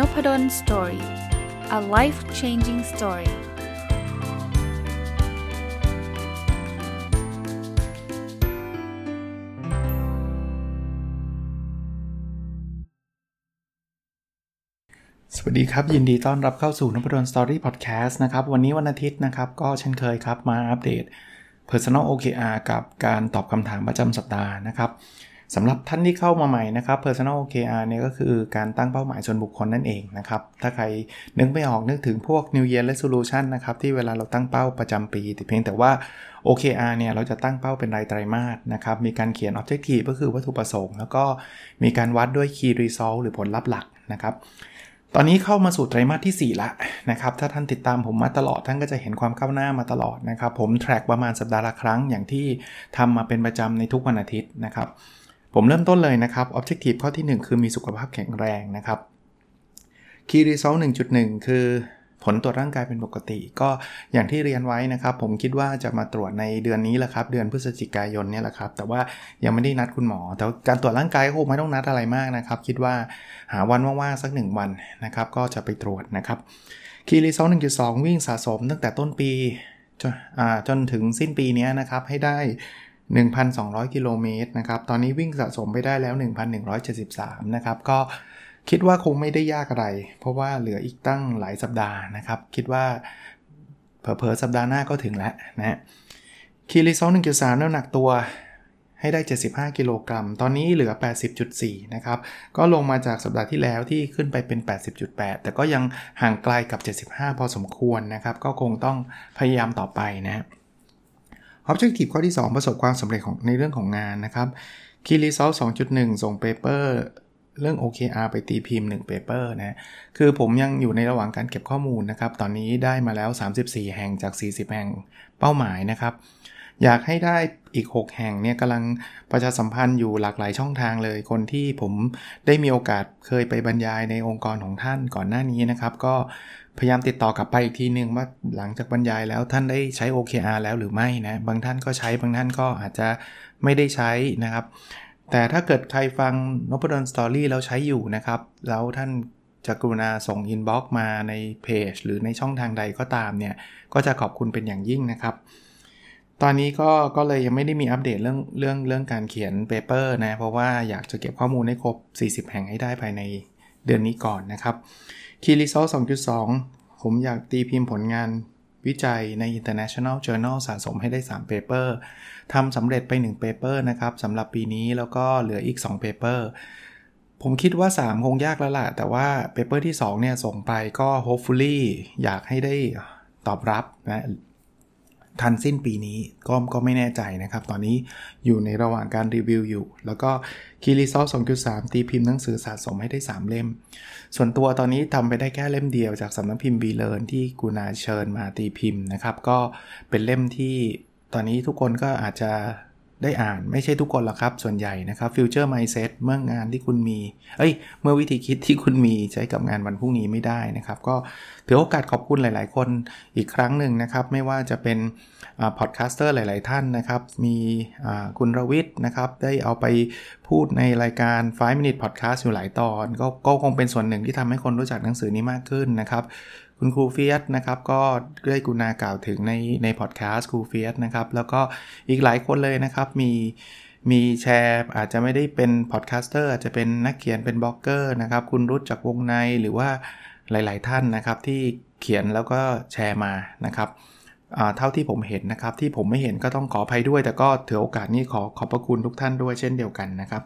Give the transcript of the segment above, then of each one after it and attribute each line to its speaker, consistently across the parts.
Speaker 1: Nopadol Story a life changing story สวัสดีครับ ยินดีต้อนรับเข้าสู่นพดล Story Podcast นะครับ วันนี้วันอาทิตย์นะครับ ก็เช่นเคยครับมาอัปเดต Personal OKR กับการตอบคำถามประจำสัปดาห์นะครับ สำหรับท่านที่เข้ามาใหม่นะครับ Personal OKR เนี่ยก็คือการตั้งเป้าหมายส่วนบุคคลนั่นเองนะครับ ถ้าใครนึกไม่ออกนึกถึงพวก New Year Resolution นะครับ ที่เวลาเราตั้งเป้าประจำปีแต่เพียงแต่ว่า OKR เนี่ยเราจะตั้งเป้าเป็นรายไตรมาสนะครับ มีการเขียน Objective ก็คือวัตถุประสงค์ แล้วก็มีการวัดด้วย Key Result หรือผลลัพธ์หลักนะครับตอนนี้เข้ามาสู่ไตรมาสที่ 4 ละนะครับ ถ้าท่านติดตามผมมาตลอดท่านก็จะเห็นความก้าวหน้ามาตลอดนะครับ ผมแทร็กประมาณสัปดาห์ละครั้งอย่างที่ทำมาเป็นประจำในทุกวันอาทิตย์นะครับ ผมเริ่มต้นเลยนะครับ Objective ข้อที่ 1 คือมีสุขภาพแข็งแรงนะครับ Key Result 1.1 คือผลตรวจร่างกายเป็นปกติ ก็อย่างที่เรียนไว้นะครับ ผมคิดว่าจะมาตรวจในเดือนนี้แหละครับ เดือนพฤศจิกายนเนี่ยแหละครับ แต่ว่ายังไม่ได้นัดคุณหมอ แต่การตรวจร่างกายคงไม่ต้องนัดอะไรมากนะครับ คิดว่าหาวันว่างๆสัก 1 วันนะครับ ก็จะไปตรวจนะครับ Key Result 1.2 วิ่งสะสมตั้งแต่ต้นปีจจนถึงสิ้นปีนี้นะครับให้ได้ 1,200 กิโลเมตรนะครับ ตอนนี้วิ่งสะสมไปได้แล้ว 1,173 นะครับ ก็คิดว่าคงไม่ได้ยากอะไร เพราะว่าเหลืออีกตั้งหลายสัปดาห์นะครับ คิดว่าเผลอๆสัปดาห์หน้าก็ถึงแล้วนะคีรีซอล1.3 น้ำหนักตัวให้ได้ 75 กิโลกรัม ตอนนี้เหลือ 80.4 นะครับ ก็ลงมาจากสัปดาห์ที่แล้วที่ขึ้นไปเป็น 80.8 แต่ก็ยังห่างไกลกับ 75 พอสมควรนะครับ ก็คงต้องพยายามต่อไปนะ Objective ข้อที่ 2 ประสบความสำเร็จของในเรื่องของงานนะครับ Key Result 2.1 ส่งเปเปอร์เรื่อง OKR ไปตีพิมพ์ 1 paper นะ คือผมยังอยู่ในระหว่างการเก็บข้อมูลนะครับ ตอนนี้ได้มาแล้ว 34 แห่งจาก 40 แห่งเป้าหมายนะครับ อยากให้ได้อีก 6 แห่งเนี่ยกำลังประชาสัมพันธ์อยู่หลากหลายช่องทางเลย คนที่ผมได้มีโอกาสเคยไปบรรยายในองค์กรของท่านก่อนหน้านี้นะครับ ก็ พยายามติดต่อกลับไปอีกทีหนึ่งว่าหลังจากบรรยายแล้วท่านได้ใช้ OKR แล้วหรือไม่นะ บางท่านก็ใช้บางท่านก็อาจจะไม่ได้ใช้นะครับ แต่ถ้าเกิดใครฟังนพดล Story แล้วใช้อยู่นะครับ แล้วท่านจะกรุณาส่ง inbox มาในเพจหรือในช่องทางใดก็ตามเนี่ย ก็จะขอบคุณเป็นอย่างยิ่งนะครับ ตอนนี้ก็ก็เลยยังไม่ได้มีอัปเดตเรื่องเรื่องเรื่องการเขียน paper นะ เพราะว่าอยากจะเก็บข้อมูลให้ครบ 40 แห่งให้ได้ภายในเดือนนี้ก่อนนะครับ Key Result 2.2 ผมอยากตีพิมพ์ผลงานวิจัยใน International Journal สะสมให้ได้ 3 paper ทำสำเร็จไป 1 paper นะครับสำหรับปีนี้แล้วก็เหลืออีก 2 paper ผมคิดว่า 3 คงยากแล้วล่ะ แต่ว่า paper ที่ 2 เนี่ย ส่งไปก็ hopefully อยากให้ได้ตอบรับนะทันสิ้นปีนี้ก็ก็ไม่แน่ใจนะครับ ตอนนี้อยู่ในระหว่างการรีวิวอยู่ แล้วก็คีรีซอส2.3 ตีพิมพ์หนังสือสะสมให้ได้ 3 เล่ม ส่วนตัวตอนนี้ทำไปได้แค่เล่มเดียวจากสำนักพิมพ์บีเลินที่กูนาเชิญมาตีพิมพ์นะครับ ก็เป็นเล่มที่ตอนนี้ทุกคนก็อาจจะได้อ่านไม่ใช่ทุกคนหรอกครับ ส่วนใหญ่นะครับ Future Mindset เมื่องานที่คุณมี เอ้ย เมื่อวิธีคิดที่คุณมีใช้กับงานวันพรุ่งนี้ไม่ได้นะครับ ก็ ถือโอกาสขอบคุณหลาย ๆ คนอีกครั้งหนึ่งนะครับ ไม่ว่าจะเป็นpodcaster หลาย ๆ ท่านนะครับ มีคุณรวิทย์นะครับ ได้เอาไปพูดในรายการ 5 minute podcast อยู่หลายตอนก็ก็คงเป็นส่วนหนึ่งที่ทำให้คนรู้จักหนังสือนี้มากขึ้นนะครับ คุณครูเฟียสนะครับ ก็ได้กรุณากล่าวถึงในในพอดแคสต์ครูเฟียสนะครับ แล้วก็อีกหลายคนเลยนะครับมีมีแชร์อาจจะไม่ได้เป็น podcaster อาจจะเป็นนักเขียนเป็นบล็อกเกอร์นะครับ คุณรุดจากวงในหรือว่า หลาย ๆ ท่านนะครับที่เขียนแล้วก็แชร์มานะครับเท่าที่ผมเห็นนะครับ ที่ผมไม่เห็นก็ต้องขออภัยด้วย แต่ก็ถือโอกาสนี้ขอขอบพระคุณทุกท่านด้วยเช่นเดียวกันนะครับ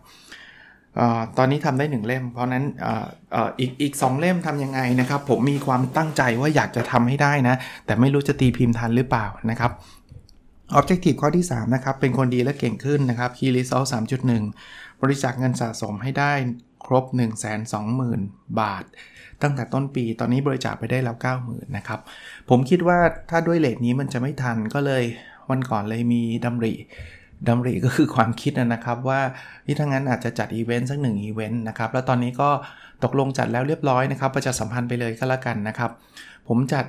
Speaker 1: ตอนนี้ทำได้ 1 เล่ม เพราะนั้นออีกอีกสเล่มทำยังไงนะครับ ผมมีความตั้งใจว่าอยากจะทำให้ได้นะ แต่ไม่รู้จะตีพิมพ์ทันหรือเปล่านะครับ Objective ข้อที่ 3 นะครับ เป็นคนดีและเก่งขึ้นนะครับ Key Result 3.1บริจาคเงินสะสมให้ได้ ครบ 120,000 บาท ตั้งแต่ต้นปีตอนนี้บริจาคไปได้แล้ว 90,000นะครับ ผมคิดว่าถ้าด้วย rate นี้มันจะไม่ทันก็เลยวันก่อนเลยมีดำริดำริก็คือความคิดนะครับว่าที่ทั้งนั้นอาจจะจัดอีเวนต์สักหนึ่งอีเวนต์นะครับ แล้วตอนนี้ก็ตกลงจัดแล้วเรียบร้อยนะครับ ประชาสัมพันธ์ไปเลยก็แล้วกันนะครับ ผมจัด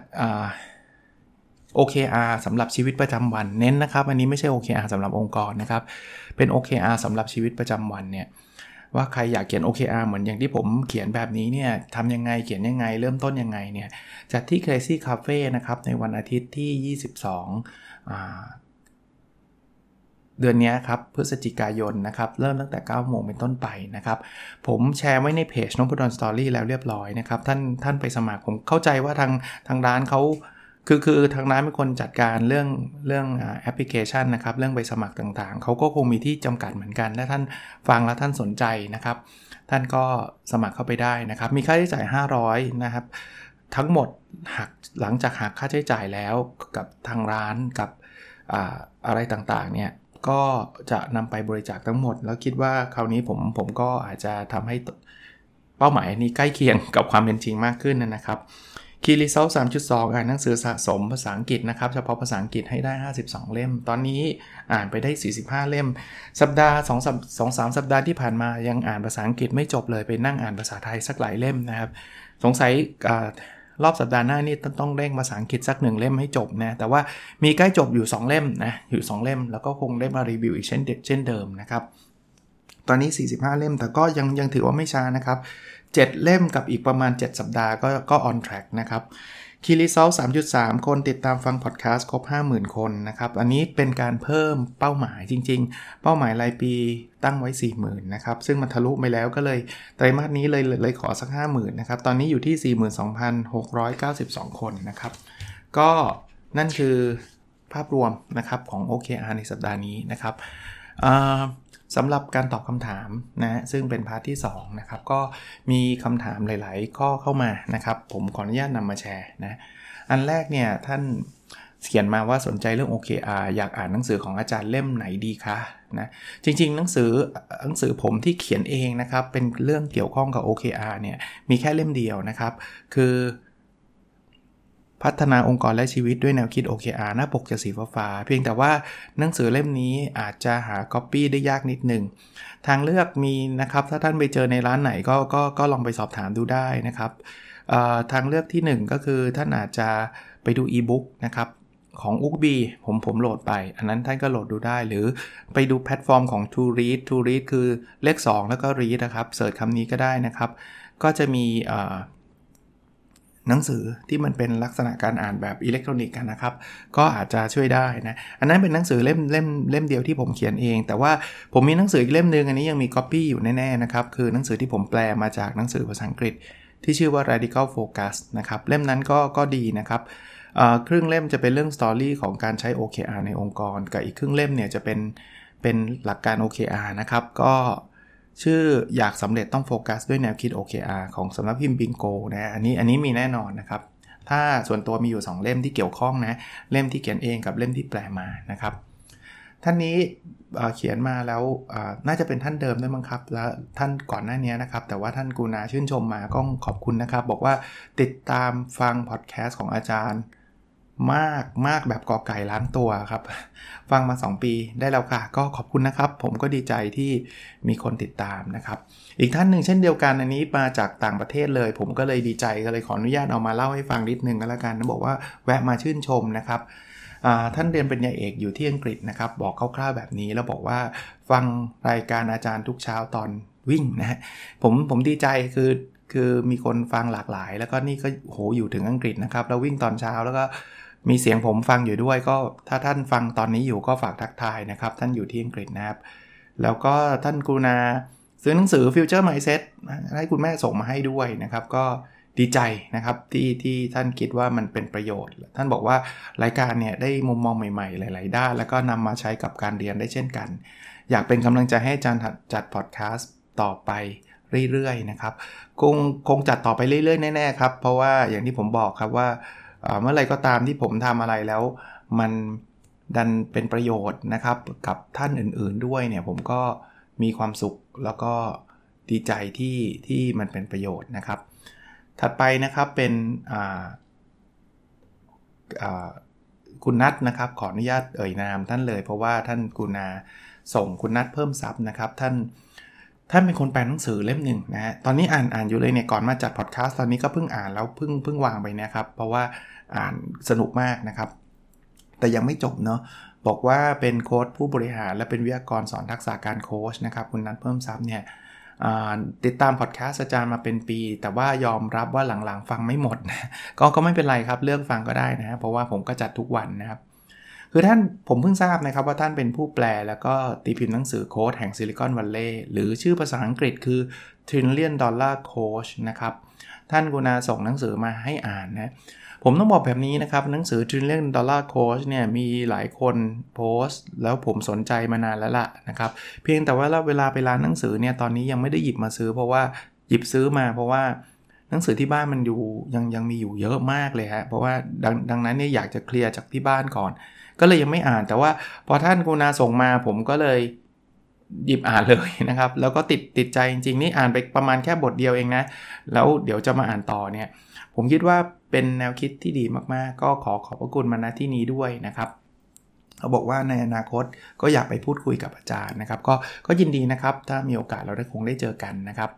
Speaker 1: OKR สำหรับชีวิตประจำวันเน้นนะครับ อันนี้ไม่ใช่ OKR สำหรับองค์กรนะครับ เป็น OKR สำหรับชีวิตประจำวันเนี่ย ว่าใครอยากเขียน OKR เหมือนอย่างที่ผมเขียนแบบนี้เนี่ยทำยังไงเขียนยังไง เริ่มต้นยังไงเนี่ยจัดที่ Crazy Cafe นะครับ ในวันอาทิตย์ที่ 22เดือนนี้ครับพฤศจิกายนนะครับ เริ่มตั้งแต่ 9 โมงเป็นต้นไปนะครับ ผมแชร์ไว้ในเพจนพดลสตอรี่แล้วเรียบร้อยนะครับ ท่านท่านไปสมัครผมเข้าใจว่าทางทางร้านเขา คือคือทางร้านเป็นคนจัดการเรื่องเรื่องแอปพลิเคชันนะครับเรื่องไปสมัครต่างๆ เขาก็คงมีที่จำกัดเหมือนกันถ้าท่านฟังแล้วท่านสนใจนะครับ ท่านก็สมัครเข้าไปได้นะครับ มีค่าใช้จ่าย 500 นะครับ ทั้งหมดหักหลังจากหักค่าใช้จ่ายแล้วกับทางร้านกับอะอะไรต่างๆเนี่ยก็จะนำไปบริจาคทั้งหมด แล้วคิดว่าคราวนี้ผมผมก็อาจจะทำให้เป้าหมายนี้ใกล้เคียงกับความเป็นจริงมากขึ้นนะครับ คีรีเซลสามจุดสองอ่านหนังสือสะสมภาษาอังกฤษนะครับ เฉพาะภาษาอังกฤษให้ได้ 52 เล่ม ตอนนี้อ่านไปได้ 45 เล่ม สัปดาห์2 2 3สัปดาห์ที่ผ่านมายังอ่านภาษาอังกฤษไม่จบเลยไปนั่งอ่านภาษาไทยสักหลายเล่มนะครับ สงสัยรอบสัปดาห์หน้านี่ต้องเร่งภาษาอังกฤษสักหนึ่งเล่มให้จบนะแต่ว่ามีใกล้จบอยู่ 2 เล่มนะอยู่ 2 เล่ม แล้วก็คงได้มารีวิวอีกเช่นเด็ดเช่นเดิมนะครับตอนนี้ 45 เล่มแต่ก็ยังยังถือว่าไม่ช้านะครับ 7 เล่มกับอีกประมาณ 7 สัปดาห์ก็ก็ on track นะครับคีรีเซล3.3 คนติดตามฟังพอดแคสต์ครบ 50,000 คนนะครับ อันนี้เป็นการเพิ่มเป้าหมายจริง ๆ เป้าหมายรายปีตั้งไว้ 40,000 นะครับ ซึ่งมันทะลุไปแล้วก็เลยไตรมาสนี้เลยเลยขอสัก 50,000 นะครับ ตอนนี้อยู่ที่ 42,692 คนนะครับ ก็นั่นคือภาพรวมนะครับของ OKR ในสัปดาห์นี้นะครับ สำหรับการตอบคำถามนะซึ่งเป็น part ที่2นะครับก็มีคำถามหลาย ๆ ข้อเข้ามานะครับผมขออนุญาตนำมาแชร์นะอันแรกเนี่ยท่านเขียนมาว่าสนใจเรื่อง OKR อยากอ่านหนังสือของอาจารย์เล่มไหนดีคะนะจริงๆ หนังสือหนังสือผมที่เขียนเองนะครับเป็นเรื่องเกี่ยวข้องกับ OKR เนี่ยมีแค่เล่มเดียวนะครับ คือ พัฒนาองค์กรและชีวิตด้วยแนวคิด OKR หน้าปกจะสีฟ้าเพียงแต่ว่าหนังสือเล่มนี้อาจจะหา Copy ได้ยากนิดหนึ่งทางเลือกมีนะครับ ถ้าท่านไปเจอในร้านไหนก็ก็ก็ลองไปสอบถามดูได้นะครับทางเลือกที่ 1 ก็คือท่านอาจจะไปดูอีบุ๊กนะครับของอุกบีผมผมโหลดไป อันนั้นท่านก็โหลดดูได้ หรือไปดูแพลตฟอร์มของ To Read To Read คือเลข 2 แล้วก็ Read นะครับเสิร์ชคำนี้ก็ได้นะครับ ก็จะมี หนังสือที่มันเป็นลักษณะการอ่านแบบอิเล็กทรอนิกส์กันนะครับ ก็อาจจะช่วยได้นะ อันนั้นเป็นหนังสือเล่มเล่มเล่มเดียวที่ผมเขียนเอง แต่ว่าผมมีหนังสืออีกเล่มนึงอันนี้ยังมีก๊อปปี้อยู่แน่ๆนะครับ คือหนังสือที่ผมแปลมาจากหนังสือภาษาอังกฤษ ที่ชื่อว่า radical focus นะครับ เล่มนั้นก็ก็ดีนะครับครึ่งเล่มจะเป็นเรื่อง story ของการใช้ OKR ในองค์กร กับอีกครึ่งเล่มเนี่ยจะเป็นเป็นหลักการ OKR นะครับ ก็ ชื่ออยากสำเร็จต้องโฟกัสด้วยแนวคิด OKR ของสำนักพิมพ์บิงโกนะอันนี้อันนี้มีแน่นอนนะครับ ถ้าส่วนตัวมีอยู่ 2 เล่มที่เกี่ยวข้องนะ เล่มที่เขียนเองกับเล่มที่แปลมานะครับ ท่านนี้เขียนมาแล้วน่าจะเป็นท่านเดิมด้วยมั้งครับ แล้วท่านก่อนหน้านี้นะครับ แต่ว่าท่านกูนาชื่นชมมาก็ขอบคุณนะครับ บอกว่าติดตามฟังพอดแคสต์ของอาจารย์ มากมากแบบกอไก่ล้านตัวครับ ฟังมา 2 ปีได้แล้วค่ะ ก็ขอบคุณนะครับ ผมก็ดีใจที่มีคนติดตามนะครับ อีกท่านหนึ่งเช่นเดียวกันอันนี้มาจากต่างประเทศเลย ผมก็เลยดีใจก็เลยขออนุญาตเอามาเล่าให้ฟังนิดนึงก็แล้วกันบอกว่าแวะมาชื่นชมนะครับท่านเรียนเปริญญาเอกอยู่ที่อังกฤษนะครับ บอกคร่าวๆแบบนี้แล้วบอกว่าฟังรายการอาจารย์ทุกเช้าตอนวิ่งนะฮะผมผมดีใจคือคือมีคนฟังหลากหลาย แล้วก็นี่ก็โหอยู่ถึงอังกฤษนะครับแล้ววิ่งตอนเช้าแล้วก็ มีเสียงผมฟังอยู่ด้วยก็ถ้าท่านฟังตอนนี้อยู่ก็ฝากทักทายนะครับ ท่านอยู่ที่อังกฤษนะครับ แล้วก็ท่านกรุณาซื้อหนังสือ Future Mindset ให้คุณแม่ส่งมาให้ด้วยนะครับ ก็ดีใจนะครับที่ที่ท่านคิดว่ามันเป็นประโยชน์ ท่านบอกว่ารายการเนี่ยได้มุมมองใหม่ๆ หลายๆ ด้าน แล้วก็นำมาใช้กับการเรียนได้เช่นกัน อยากเป็นกำลังใจให้อาจารย์จัดพอดแคสต์ต่อไปเรื่อยๆนะครับ คงคงจัดต่อไปเรื่อยๆ แน่ๆครับ เพราะว่าอย่างที่ผมบอกครับว่า เมื่อไรก็ตามที่ผมทำอะไรแล้ว มันดันเป็นประโยชน์นะครับกับท่านอื่นๆด้วยเนี่ยผมก็มีความสุขแล้วก็ดีใจที่ที่มันเป็นประโยชน์นะครับ ถัดไปนะครับเป็นคุณนัทนะครับขออนุญาตเอ่ยนามท่านเลยเพราะว่าท่านกุณาส่งคุณนัทเพิ่มซับนะครับ ท่าน ท่านเป็นคนแปลหนังสือเล่มหนึ่งนะฮะ ตอนนี้อ่านอ่านอยู่เลยเนี่ยก่อนมาจัดพอดแคสต์ตอนนี้ก็เพิ่งอ่านแล้วเพิ่งเพิ่งวางไปนะครับ เพราะว่าอ่านสนุกมากนะครับ แต่ยังไม่จบเนาะ บอกว่าเป็นโค้ดผู้บริหาร และเป็นวิทยากรสอนทักษะการโค้ชนะครับคุณนัทเพิ่มทรัพย์เนี่ยติดตามพอดแคสต์อาจารย์มาเป็นปี แต่ว่ายอมรับว่าหลังๆ ฟังไม่หมดนะก็ก็ไม่เป็นไรครับเลือกฟังก็ได้นะเพราะว่าผมก็จัดทุกวันนะครับ คือท่านผมเพิ่งทราบนะครับว่าท่านเป็นผู้แปลแล้วก็ตีพิมพ์หนังสือโค้ดแห่งซิลิคอนวัลเลย์หรือชื่อภาษาอังกฤษคือ Trillion Dollar Coach นะครับ ท่านกุณาส่งหนังสือมาให้อ่านนะผมต้องบอกแบบนี้นะครับ หนังสือ Trillion Dollar Coach เนี่ยมีหลายคนโพสต์ แล้วผมสนใจมานานแล้วล่ะนะครับ เพียงแต่ว่าเวลาไปร้านหนังสือเนี่ยตอนนี้ยังไม่ได้หยิบมาซื้อ เพราะว่าหยิบซื้อมาเพราะว่าหนังสือที่บ้านมันอยู่ยังยังมีอยู่เยอะมากเลยฮะเพราะว่าดังดังนั้นเนี่ยอยากจะเคลียร์จากที่บ้านก่อน ก็เลยยังไม่อ่าน แต่ว่าพอท่านกุณาส่งมาผมก็เลยหยิบอ่านเลยนะครับ แล้วก็ติดติดใจจริงๆ นี่อ่านไปประมาณแค่บทเดียวเองนะ แล้วเดี๋ยวจะมาอ่านต่อเนี่ย ผมคิดว่าเป็นแนวคิดที่ดีมากๆ ก็ขอขอบพระคุณมาณที่นี้ด้วยนะครับเขาบอกว่าในอนาคตก็อยากไปพูดคุยกับอาจารย์นะครับ ก็ก็ยินดีนะครับ ถ้ามีโอกาสเราได้คงได้เจอกันนะครับ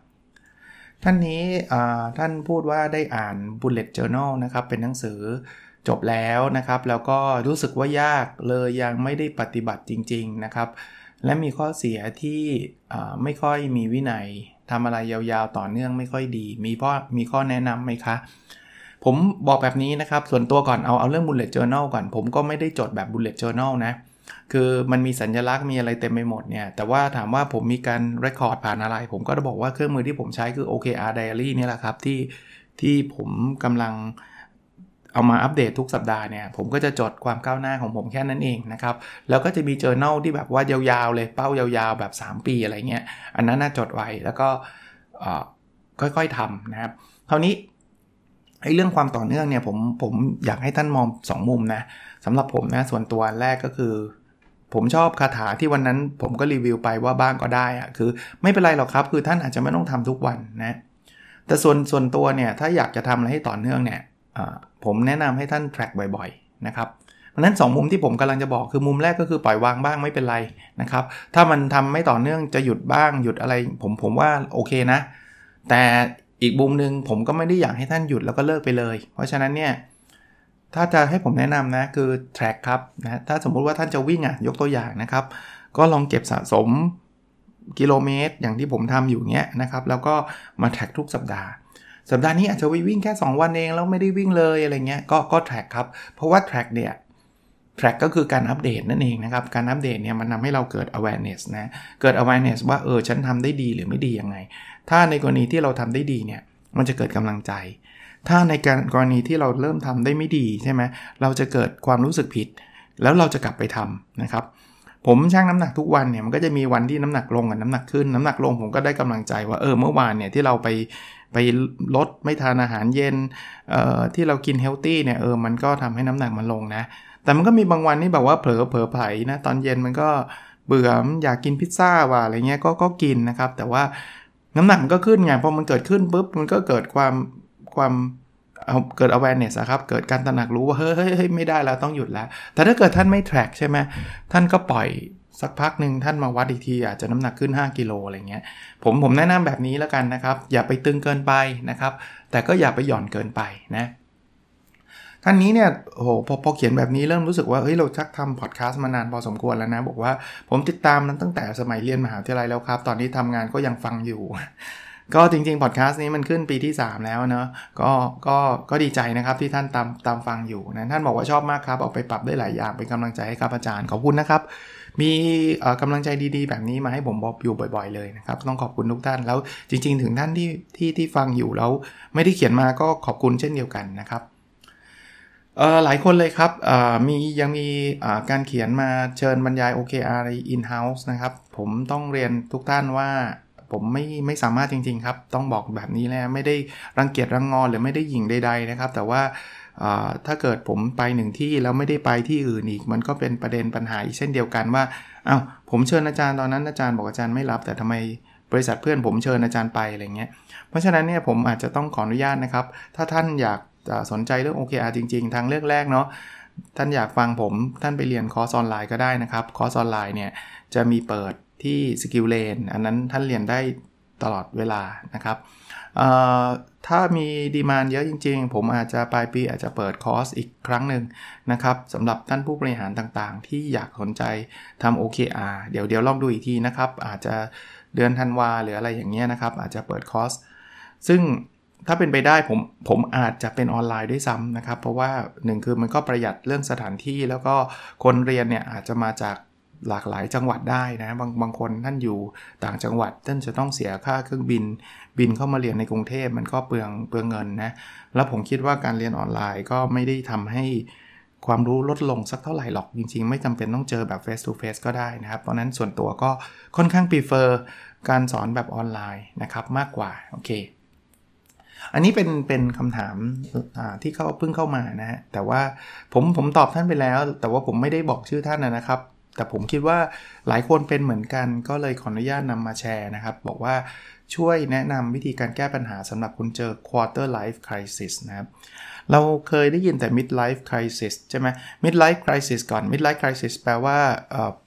Speaker 1: ท่านนี้ท่านพูดว่าได้อ่าน Bullet Journal นะครับ เป็นหนังสือ จบแล้วนะครับ แล้วก็รู้สึกว่ายากเลยยังไม่ได้ปฏิบัติจริง ๆนะครับ และมีข้อเสียที่ไม่ค่อยมีวินัยทำอะไรยาวๆต่อเนื่องไม่ค่อยดี มีพ่อมีข้อแนะนำไหมคะ ผมบอกแบบนี้นะครับ ส่วนตัวก่อนเอาเอาเรื่อง bullet journal ก่อน ผมก็ไม่ได้จดแบบ bullet journal นะ คือมันมีสัญลักษณ์มีอะไรเต็มไปหมดเนี่ย แต่ว่าถามว่าผมมีการ record ผ่านอะไร ผมก็จะบอกว่าเครื่องมือที่ผมใช้คือ OKR Diary นี่แหละครับที่ที่ผมกำลัง เอามาอัปเดตทุกสัปดาห์เนี่ยผมก็จะจดความก้าวหน้าของผมแค่นั้นเองนะครับ แล้วก็จะมีเจอ journal ที่แบบว่ายาวๆเลยเป้ายาวๆแบบ 3 ปีอะไรเงี้ยอันนั้นน่าจดไว้แล้วก็ค่อยๆทำนะครับคราวนี้ไอ้เรื่องความต่อเนื่องเนี่ยผมผมอยากให้ท่านมอง 2 มุมนะสำหรับผมนะส่วนตัวแรกก็คือ ผมชอบคาถาที่วันนั้นผมก็รีวิวไปว่าบ้างก็ได้อะคือไม่เป็นไรหรอกครับ คือท่านอาจจะไม่ต้องทำทุกวันนะแต่ส่วนส่วนตัวเนี่ยถ้าอยากจะทำอะไรให้ต่อเนื่องเนี่ย ผมแนะนำให้ท่าน track บ่อยๆนะครับเพราะนั้น 2 มุมที่ผมกำลังจะบอกคือมุมแรกก็คือปล่อยวางบ้างไม่เป็นไรนะครับ ถ้ามันทำไม่ต่อเนื่องจะหยุดบ้างหยุดอะไร ผมผมว่าโอเคนะ แต่อีกมุมหนึ่งผมก็ไม่ได้อยากให้ท่านหยุดแล้วก็เลิกไปเลย เพราะฉะนั้นเนี่ยถ้าจะให้ผมแนะนำนะคือ track ครับนะถ้าสมมุติว่าท่านจะวิ่งอะยกตัวอย่างนะครับ ก็ลองเก็บสะสมกิโลเมตร อย่างที่ผมทำอยู่เนี้ยนะครับ แล้วก็มา track ทุกสัปดาห์ สัปดาห์นี้อาจจะวิ่งแค่ 2 วันเองแล้วไม่ได้วิ่งเลยอะไรเงี้ยก็ก็แทร็กครับ เพราะว่าแทร็กเนี่ยแทร็กก็คือการอัปเดตนั่นเองนะครับ การอัปเดตเนี่ยมันทาให้เราเกิด awareness นะเกิด awareness ว่าเออฉันทำได้ดีหรือไม่ดียังไง ถ้าในกรณีที่เราทำได้ดีเนี่ยมันจะเกิดกำลังใจ ถ้าในการกรณีที่เราเริ่มทำได้ไม่ดีใช่ไหมเราจะเกิดความรู้สึกผิด แล้วเราจะกลับไปทำนะครับ ผมชั่งน้ำหนักทุกวันเนี่ยมันก็จะมีวันที่น้ำหนักลงกับน้ำหนักขึ้นน้ำหนักลงผมก็ได้กำลังใจว่าเออเมื่อวานเนี่ยที่เราไปไปลดไม่ทานอาหารเย็นเอ่อที่เรากินเฮลตี้เนี่ยเออมันก็ทำให้น้ำหนักมันลงนะ แต่มันก็มีบางวันที่แบบว่าเผลอเผลอไผลนะตอนเย็นมันก็เบื่ออยากกินพิซซ่าว่ะอะไรเงี้ยก็ก็กินนะครับ แต่ว่าน้ำหนักมันก็ขึ้นไงพอมันเกิดขึ้นปุ๊บมันก็เกิดความความ เอาเกิด awareness ครับ เกิดการตระหนักรู้ว่า เฮ้ยเฮ้ยไม่ได้แล้วต้องหยุดแล้ว แต่ถ้าเกิดท่านไม่ track ใช่ไหมท่านก็ปล่อยสักพักหนึ่งท่านมาวัดอีกที อาจจะน้ำหนักขึ้น 5 กิโลอะไรเงี้ย ผมผมแนะนำแบบนี้แล้วกันนะครับ อย่าไปตึงเกินไปนะครับ แต่ก็อย่าไปหย่อนเกินไปนะท่านนี้เนี่ยโอ้โหพอพอเขียนแบบนี้เริ่มรู้สึกว่าเฮ้ยเราชักทำพอดแคสต์มานานพอสมควรแล้วนะ บอกว่าผมติดตามนั้นตั้งแต่สมัยเรียนมหาวิทยาลัยแล้วครับ ตอนนี้ทำงานก็ยังฟังอยู่ ก็จริงๆ พอดแคสต์นี้มันขึ้นปีที่ 3 แล้วเนาะก็ก็ก็ดีใจนะครับที่ท่านตามตามฟังอยู่นะท่านบอกว่าชอบมากครับเอาไปปรับได้หลายอย่างเป็นกำลังใจให้ครับอาจารย์ขอบคุณนะครับ มีกำลังใจดีๆ แบบนี้มาให้ผมบอกอยู่บ่อย ๆ เลยนะครับต้องขอบคุณทุกท่านแล้วจริง ๆ ถึงท่านที่ที่ที่ฟังอยู่แล้วไม่ได้เขียนมาก็ขอบคุณเช่นเดียวกันนะครับหลายคนเลยครับมียังมีการเขียนมาเชิญบรรยาย OKR in-house นะครับ ผมต้องเรียนทุกท่านว่า ผมไม่ไม่สามารถจริงๆครับ ต้องบอกแบบนี้แล้วไม่ได้รังเกียจรังงอนหรือไม่ได้หยิ่งใดๆนะครับ แต่ว่าถ้าเกิดผมไปหนึ่งที่แล้วไม่ได้ไปที่อื่นอีก มันก็เป็นประเด็นปัญหาอีกเช่นเดียวกันว่าอา้าวผมเชิญอาจารย์ตอนนั้นอาจารย์บอกอาจารย์ไม่รับ แต่ทำไมบริษัทเพื่อนผมเชิญอาจารย์ไปอะไรเงี้ยเพราะฉะนั้นเนี่ยผมอาจจะต้องขออนุญาตนะครับ ถ้าท่านอยากสนใจเรื่อง OKR จริง ๆ ทางเลือกแรกเนาะท่านอยากฟังผมท่านไปเรียนคอร์สออนไลน์ก็ได้นะครับคอร์สออนไลน์เนี่ยจะมีเปิด ที่ SkillLane อันนั้นท่านเรียนได้ตลอดเวลานะครับถ้ามี demand เยอะจริง ๆ ผมอาจจะปลายปีอาจจะเปิดคอร์สอีกครั้งหนึ่งนะครับสำหรับท่านผู้บริหารต่างๆ ที่อยากสนใจทำ OKR เดี๋ยวเดี๋ยวลองดูอีกทีนะครับ อาจจะเดือนธันวาหรืออะไรอย่างเงี้ยนะครับ อาจจะเปิดคอร์ส ซึ่งถ้าเป็นไปได้ผมผมอาจจะเป็นออนไลน์ด้วยซ้ำนะครับ เพราะว่าหนึ่งคือมันก็ประหยัดเรื่องสถานที่แล้วก็คนเรียนเนี่ยอาจจะมาจาก หลากหลายจังหวัดได้นะบางบางคนท่านอยู่ต่างจังหวัดท่านจะต้องเสียค่าเครื่องบิน บินเข้ามาเรียนในกรุงเทพมันก็เปลืองเปลืองเงินนะแล้วผมคิดว่าการเรียนออนไลน์ก็ไม่ได้ทำให้ความรู้ลดลงสักเท่าไหร่หรอกจริงๆ ไม่จำเป็นต้องเจอแบบ face to face ก็ได้นะครับ เพราะนั้นส่วนตัวก็ค่อนข้าง prefer การสอนแบบออนไลน์นะครับมากกว่าโอเคอันนี้เป็นเป็นคำถามที่เขาเพิ่งเข้ามานะฮะแต่ว่าผมผมตอบท่านไปแล้ว แต่ว่าผมไม่ได้บอกชื่อท่านนะครับ แต่ผมคิดว่าหลายคนเป็นเหมือนกันก็เลยขออนุญาตนำมาแชร์นะครับ บอกว่าช่วยแนะนำวิธีการแก้ปัญหาสำหรับคุณเจอ quarter life crisis นะครับ เราเคยได้ยินแต่ mid life crisis ใช่ไหม mid life crisis ก่อน mid life crisis แปลว่า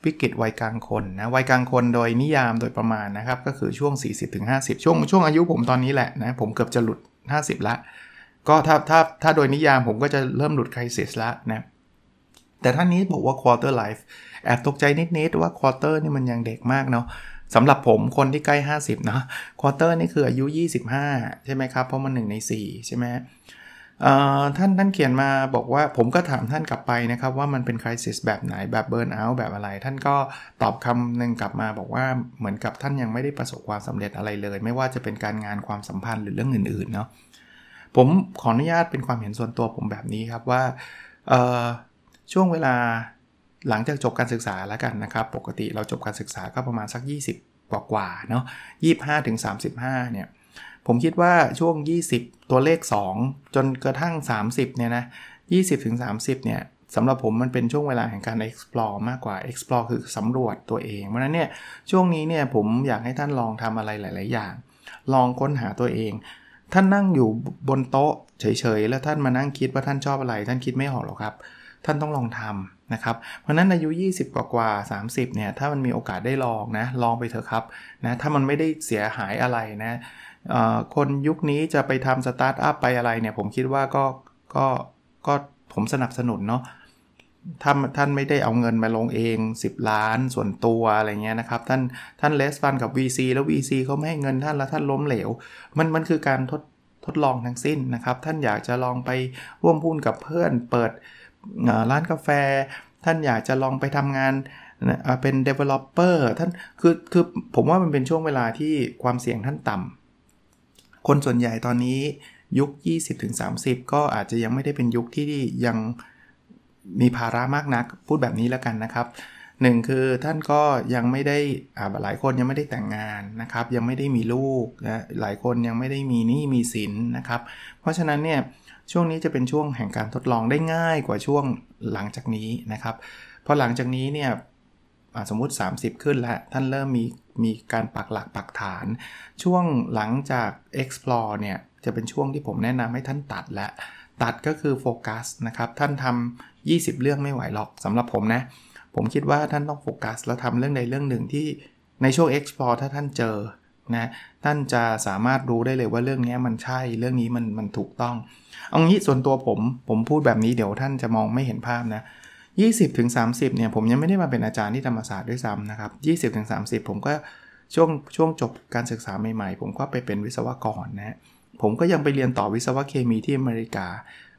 Speaker 1: วิกฤตวัยกลางคนนะวัยกลางคนโดยนิยามโดยประมาณนะครับ ก็คือช่วง 40-50 ช่วงช่วงอายุผมตอนนี้แหละนะผมเกือบจะหลุด 50 ละ ก็ถ้าถ้าถ้าโดยนิยามผมก็จะเริ่มหลุด crisis ละนะแต่ท่านนี้บอกว่า quarter life แอบตกใจนิด ๆ ว่า quarter นี่มันยังเด็กมากเนาะสำหรับผมคนที่ใกล้ 50นะ quarter นี่คืออายุ 25 ใช่ไหมครับ เพราะมันหนึ่งใน 4 ใช่ไหมท่านท่านเขียนมาบอกว่าผมก็ถามท่านกลับไปนะครับว่ามันเป็นคริสิสแบบไหนแบบเบิร์นเอาท์แบบอะไร ท่านก็ตอบคำหนึ่งกลับมาบอกว่าเหมือนกับท่านยังไม่ได้ประสบความสำเร็จอะไรเลย ไม่ว่าจะเป็นการงานความสัมพันธ์หรือเรื่องอื่นๆเนาะผมขออนุญาตเป็นความเห็นส่วนตัวผมแบบนี้ครับว่าช่วงเวลา หลังจากจบการศึกษาแล้วกันนะครับ ปกติเราจบการศึกษาก็ประมาณสัก 20 กว่ากว่าเนาะ25ถึง35 เนี่ย ผมคิดว่าช่วง 20 ตัวเลข 2 จนกระทั่ง 30 เนี่ยนะ20ถึง30 เนี่ยสำหรับผมมันเป็นช่วงเวลาแห่งการ explore มากกว่า explore คือสำรวจตัวเอง เพราะนั้นเนี่ยช่วงนี้เนี่ยผมอยากให้ท่านลองทำอะไรหลาย ๆ อย่าง ลองค้นหาตัวเอง ท่านนั่งอยู่บนโต๊ะเฉย ๆ แล้วท่านมานั่งคิดว่าท่านชอบอะไร ท่านคิดไม่ออกหรอกครับ ท่านต้องลองทำ นะครับ เพราะนั้นอายุ 20 กว่ากว่า30 เนี่ย ถ้ามันมีโอกาสได้ลองนะ ลองไปเถอะครับนะ ถ้ามันไม่ได้เสียหายอะไรนะคนยุคนี้จะไปทำสตาร์ทอัพไปอะไรเนี่ย ผมคิดว่าก็ก็ก็ผมสนับสนุนเนาะถ้านท่านไม่ได้เอาเงินมาลงเอง 10 ล้านส่วนตัวอะไรเงี้ยนะครับ ท่านท่านเลสฟันกับ VC แล้ว VC เขาไม่ให้เงินท่านแล้วท่านล้มเหลว มันมันคือการทดทดลองทั้งสิ้นนะครับ ท่านอยากจะลองไปร่วมพูนกับเพื่อนเปิด ร้านกาแฟ ท่านอยากจะลองไปทำงานเป็น developer ท่านคือคือผมว่ามันเป็นช่วงเวลาที่ความเสี่ยงท่านต่ำคนส่วนใหญ่ตอนนี้ยุค 20-30 ก็อาจจะยังไม่ได้เป็นยุคที่ยังมีภาระมากนัก พูดแบบนี้แล้วกันนะครับหนึ่งคือท่านก็ยังไม่ได้หลายคนยังไม่ได้แต่งงานนะครับ ยังไม่ได้มีลูกนะหลายคนยังไม่ได้มีหนี้มีสินนะครับ เพราะฉะนั้นเนี่ย ช่วงนี้จะเป็นช่วงแห่งการทดลองได้ง่ายกว่าช่วงหลังจากนี้นะครับพอหลังจากนี้เนี่ยสมมุติ 30 ขึ้นแล้ว ท่านเริ่มมีมีการปักหลักปักฐาน ช่วงหลังจาก explore เนี่ย จะเป็นช่วงที่ผมแนะนำให้ท่านตัดและ ตัดก็คือโฟกัสนะครับ ท่านทำ20 เรื่องไม่ไหวหรอกสำหรับผมนะ ผมคิดว่าท่านต้องโฟกัส แล้วทำเรื่องใดเรื่องหนึ่งที่ในช่วง explore ถ้าท่านเจอ นะท่านจะสามารถรู้ได้เลยว่าเรื่องนี้มันใช่เรื่องนี้มันมันถูกต้อง เอางี้ส่วนตัวผมผมพูดแบบนี้เดี๋ยวท่านจะมองไม่เห็นภาพนะ20ถึง30เนี่ยผมยังไม่ได้มาเป็นอาจารย์ที่ธรรมศาสตร์ด้วยซ้ำนะครับ20ถึง30ผมก็ช่วงช่วงจบการศึกษาใหม่ๆ ผมก็ไปเป็นวิศวกรนะผมก็ยังไปเรียนต่อวิศวเคมีที่อเมริกา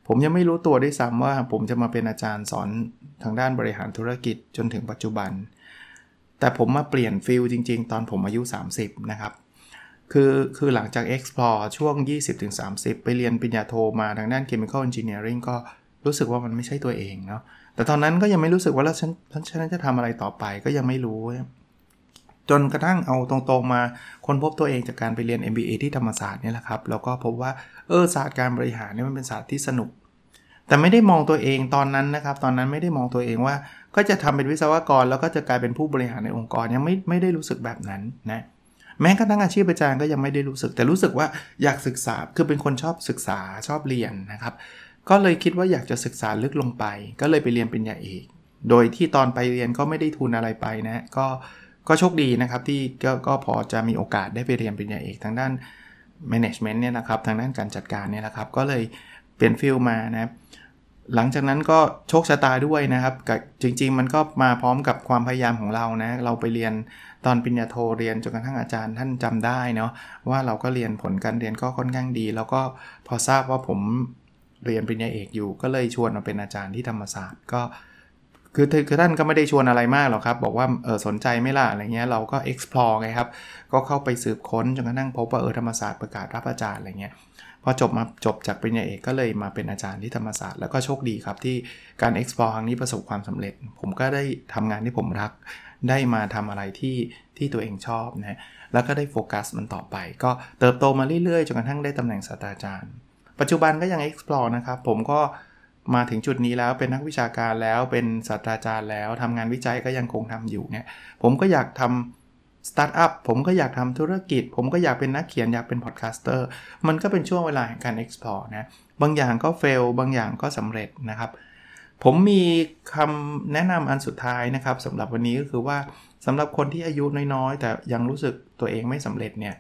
Speaker 1: ผมยังไม่รู้ตัวด้วยซ้ำว่าผมจะมาเป็นอาจารย์สอนทางด้านบริหารธุรกิจจนถึงปัจจุบัน แต่ผมมาเปลี่ยนฟิลจริง ๆ ตอนผมอายุ 30 นะครับ คือคือหลังจาก explore ช่วง 20-30 ไปเรียนปริญญาโทมาทางด้าน chemical engineering ก็รู้สึกว่ามันไม่ใช่ตัวเองเนาะแต่ตอนนั้นก็ยังไม่รู้สึกว่าแล้วฉันฉันจะทำอะไรต่อไปก็ยังไม่รู้ จนกระทั่งเอาตรงๆมาค้นพบตัวเองจากการไปเรียน MBA ที่ธรรมศาสตร์นี่แหละครับ แล้วก็พบว่าเออศาสตร์การบริหารนี่มันเป็นศาสตร์ที่สนุก แต่ไม่ได้มองตัวเองตอนนั้นนะครับ ตอนนั้นไม่ได้มองตัวเองว่า ก็จะทำเป็นวิศวกร แล้วก็จะกลายเป็นผู้บริหารในองค์กรยังไม่ไม่ได้รู้สึกแบบนั้นนะ แม้กระทั่งอาชีพอาจารย์ก็ยังไม่ได้รู้สึก แต่รู้สึกว่าอยากศึกษาคือเป็นคนชอบศึกษาชอบเรียนนะครับ ก็เลยคิดว่าอยากจะศึกษาลึกลงไป ก็เลยไปเรียนปริญญาเอกโดยที่ตอนไปเรียนก็ไม่ได้ทุนอะไรไปนะก็ก็โชคดีนะครับที่กก็พอจะมีโอกาสได้ไปเรียนปริญญาเอกทางด้าน management เนี่ยนะครับทางด้านการจัดการเนี่ยนะครับ ก็เลยเปลี่ยนฟิลมานะครับ หลังจากนั้นก็โชคชะตาด้วยนะครับจริง ๆ มันก็มาพร้อมกับความพยายามของเรานะ เราไปเรียนตอนปริญญาโทเรียนจนกระทั่งอาจารย์ท่านจำได้เนาะว่าเราก็เรียนผลการเรียนก็ค่อนข้างดี แล้วก็พอทราบว่าผมเรียนปริญญาเอกอยู่ ก็เลยชวนมาเป็นอาจารย์ที่ธรรมศาสตร์ก็คือคือท่านก็ไม่ได้ชวนอะไรมากหรอกครับ บอกว่าเออสนใจไม่ล่ะอะไรเงี้ยเราก็ explore ไงครับ ก็เข้าไปสืบค้นจนกระทั่งพบว่าเออธรรมศาสตร์ประกาศรับอาจารย์อะไรเงี้ย พอจบมาจบจากปริญญาเอกก็เลยมาเป็นอาจารย์ที่ธรรมศาสตร์แล้วก็โชคดีครับที่การ explore ครั้งนี้ประสบความสำเร็จ ผมก็ได้ทำงานที่ผมรัก ได้มาทำอะไรที่ที่ตัวเองชอบนะแล้วก็ได้โฟกัสมันต่อไป ก็เติบโตมาเรื่อยๆจนกระทั่งได้ตำแหน่งศาสตราจารย์ ปัจจุบันก็ยัง explore นะครับผมก็มาถึงจุดนี้แล้วเป็นนักวิชาการแล้วเป็นศาสตราจารย์แล้วทำงานวิจัยก็ยังคงทำอยู่เนี่ยผมก็อยากทำ สตาร์ทอัพผมก็อยากทำธุรกิจ ผมก็อยากเป็นนักเขียนอยากเป็น podcaster มันก็เป็นช่วงเวลาแห่งการ explore นะบางอย่างก็ fail บางอย่างก็สำเร็จนะครับ ผมมีคำแนะนำอันสุดท้ายนะครับสำหรับวันนี้ก็คือว่าสำหรับคนที่อายุน้อยๆ แต่ยังรู้สึกตัวเองไม่สำเร็จเนี่ย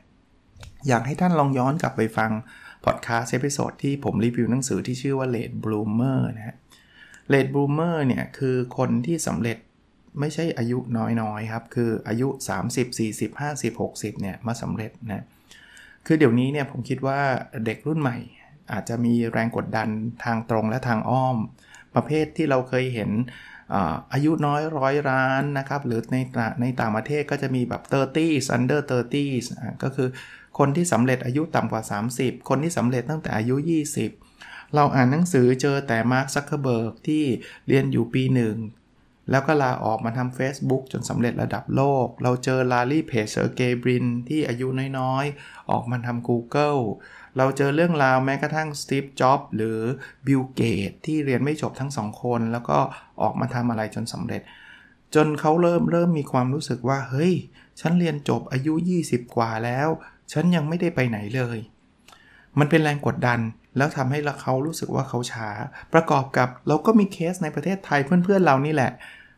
Speaker 1: อยากให้ท่านลองย้อนกลับไปฟังพอดแคสต์ episode ที่ผมรีวิวหนังสือที่ชื่อว่า Late Bloomer นะฮะ Late Bloomer เนี่ยคือคนที่สำเร็จ ไม่ใช่อายุน้อยๆครับ คืออายุ 30 40 50 60เนี่ยมาสำเร็จนะคือเดี๋ยวนี้เนี่ยผมคิดว่าเด็กรุ่นใหม่ อาจจะมีแรงกดดันทางตรงและทางอ้อม ประเภทที่เราเคยเห็นอายุน้อยร้อยล้านนะครับ หรือในในต่างประเทศก็จะมีแบบ 30 under 30ก็คือคนที่สำเร็จอายุต่ำกว่า 30 คนที่สำเร็จตั้งแต่อายุ 20 เราอ่านหนังสือเจอแต่มาร์คซักเคเบิร์กที่เรียนอยู่ปีหนึ่ง แล้วก็ลาออกมาทำ Facebook จนสำเร็จระดับโลก เราเจอลารีเพจเซอร์เกบรินที่อายุน้อยๆ ออกมาทำ Google เราเจอเรื่องราวแม้กระทั่งสตีฟจ็อบหรือบิลเกตที่เรียนไม่จบทั้งสองคน แล้วก็ออกมาทำอะไรจนสำเร็จ จนเขาเริ่มเริ่มมีความรู้สึกว่า เฮ้ย ฉันเรียนจบอายุ 20 กว่าแล้ว ฉันยังไม่ได้ไปไหนเลย มันเป็นแรงกดดัน แล้วทำให้เขารู้สึกว่าเขาช้า ประกอบกับเราก็มีเคสในประเทศไทยเพื่อนๆเรานี่แหละ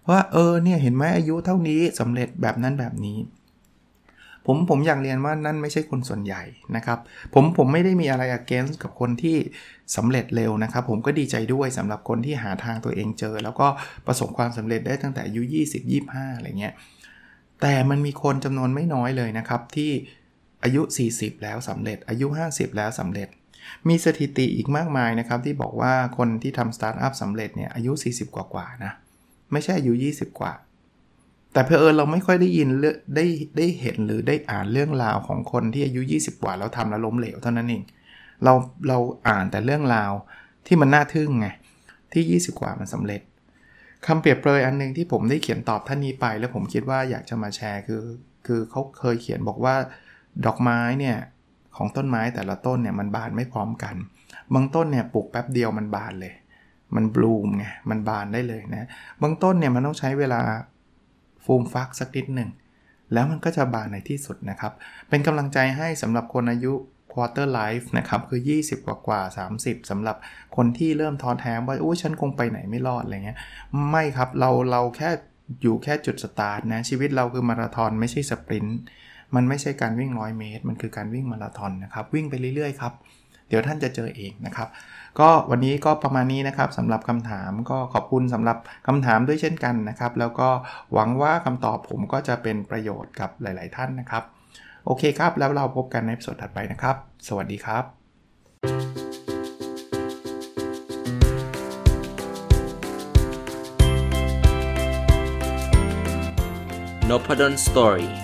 Speaker 1: ว่าเออเนี่ยเห็นไหมอายุเท่านี้สำเร็จแบบนั้นแบบนี้ ผมผมอยากเรียนว่านั่นไม่ใช่คนส่วนใหญ่นะครับ ผมผมไม่ได้มีอะไร against กับคนที่สำเร็จเร็วนะครับ ผมก็ดีใจด้วยสำหรับคนที่หาทางตัวเองเจอ แล้วก็ประสบความสำเร็จได้ตั้งแต่อายุ20 25อะไรเงี้ยแต่มันมีคนจำนวนไม่น้อยเลยนะครับที่อายุ 40 แล้วสำเร็จอายุ 50 แล้วสำเร็จ มีสถิติอีกมากมายนะครับ ที่บอกว่าคนที่ทำสตาร์ทอัพสำเร็จเนี่ยอายุ 40 กว่ากว่านะ ไม่ใช่อายุ 20 กว่า แต่เพอเอิญเราไม่ค่อยได้ยินได้ได้เห็นหรือได้อ่านเรื่องราวของคนที่อายุ 20 กว่าแล้วทำแล้วล้มเหลวเท่านั้นเองเราเราอ่านแต่เรื่องราวที่มันน่าทึ่งไงที่ 20 กว่ามันสำเร็จคำเปรียบเปรยอันนึงที่ผมได้เขียนตอบท่านนี้ไป แล้วผมคิดว่าอยากจะมาแชร์คือ คือเขาเคยเขียนบอกว่าดอกไม้เนี่ย ของต้นไม้แต่ละต้นเนี่ยมันบานไม่พร้อมกัน บางต้นเนี่ยปลูกแป๊บเดียวมันบานเลย มัน bloom ไง มันบานได้เลยนะ บางต้นเนี่ยมันต้องใช้เวลาฟูมฟักสักนิดหนึ่ง แล้วมันก็จะบานในที่สุดนะครับ เป็นกำลังใจให้สำหรับคนอายุ quarter life นะครับ คือ 20 กว่ากว่า 30สำหรับคนที่เริ่มท้อแท้ว่าโอ้ฉันคงไปไหนไม่รอดอะไรเงี้ย ไม่ครับ เราเราแค่อยู่แค่จุดสตาร์ทนะ ชีวิตเราคือมาราธอนไม่ใช่ sprint มันไม่ใช่การวิ่งร้อยเมตร มันคือการวิ่งมาราธอนนะครับวิ่งไปเรื่อยๆครับเดี๋ยวท่านจะเจอเองนะครับ ก็วันนี้ก็ประมาณนี้นะครับสำหรับคำถามก็ขอบคุณสำหรับคำถามด้วยเช่นกันนะครับ แล้วก็หวังว่าคำตอบผมก็จะเป็นประโยชน์กับหลาย ๆ ท่านนะครับ โอเคครับ แล้วเราพบกันในสดถัดไปนะครับ สวัสดีครับ
Speaker 2: n o p a d o n Story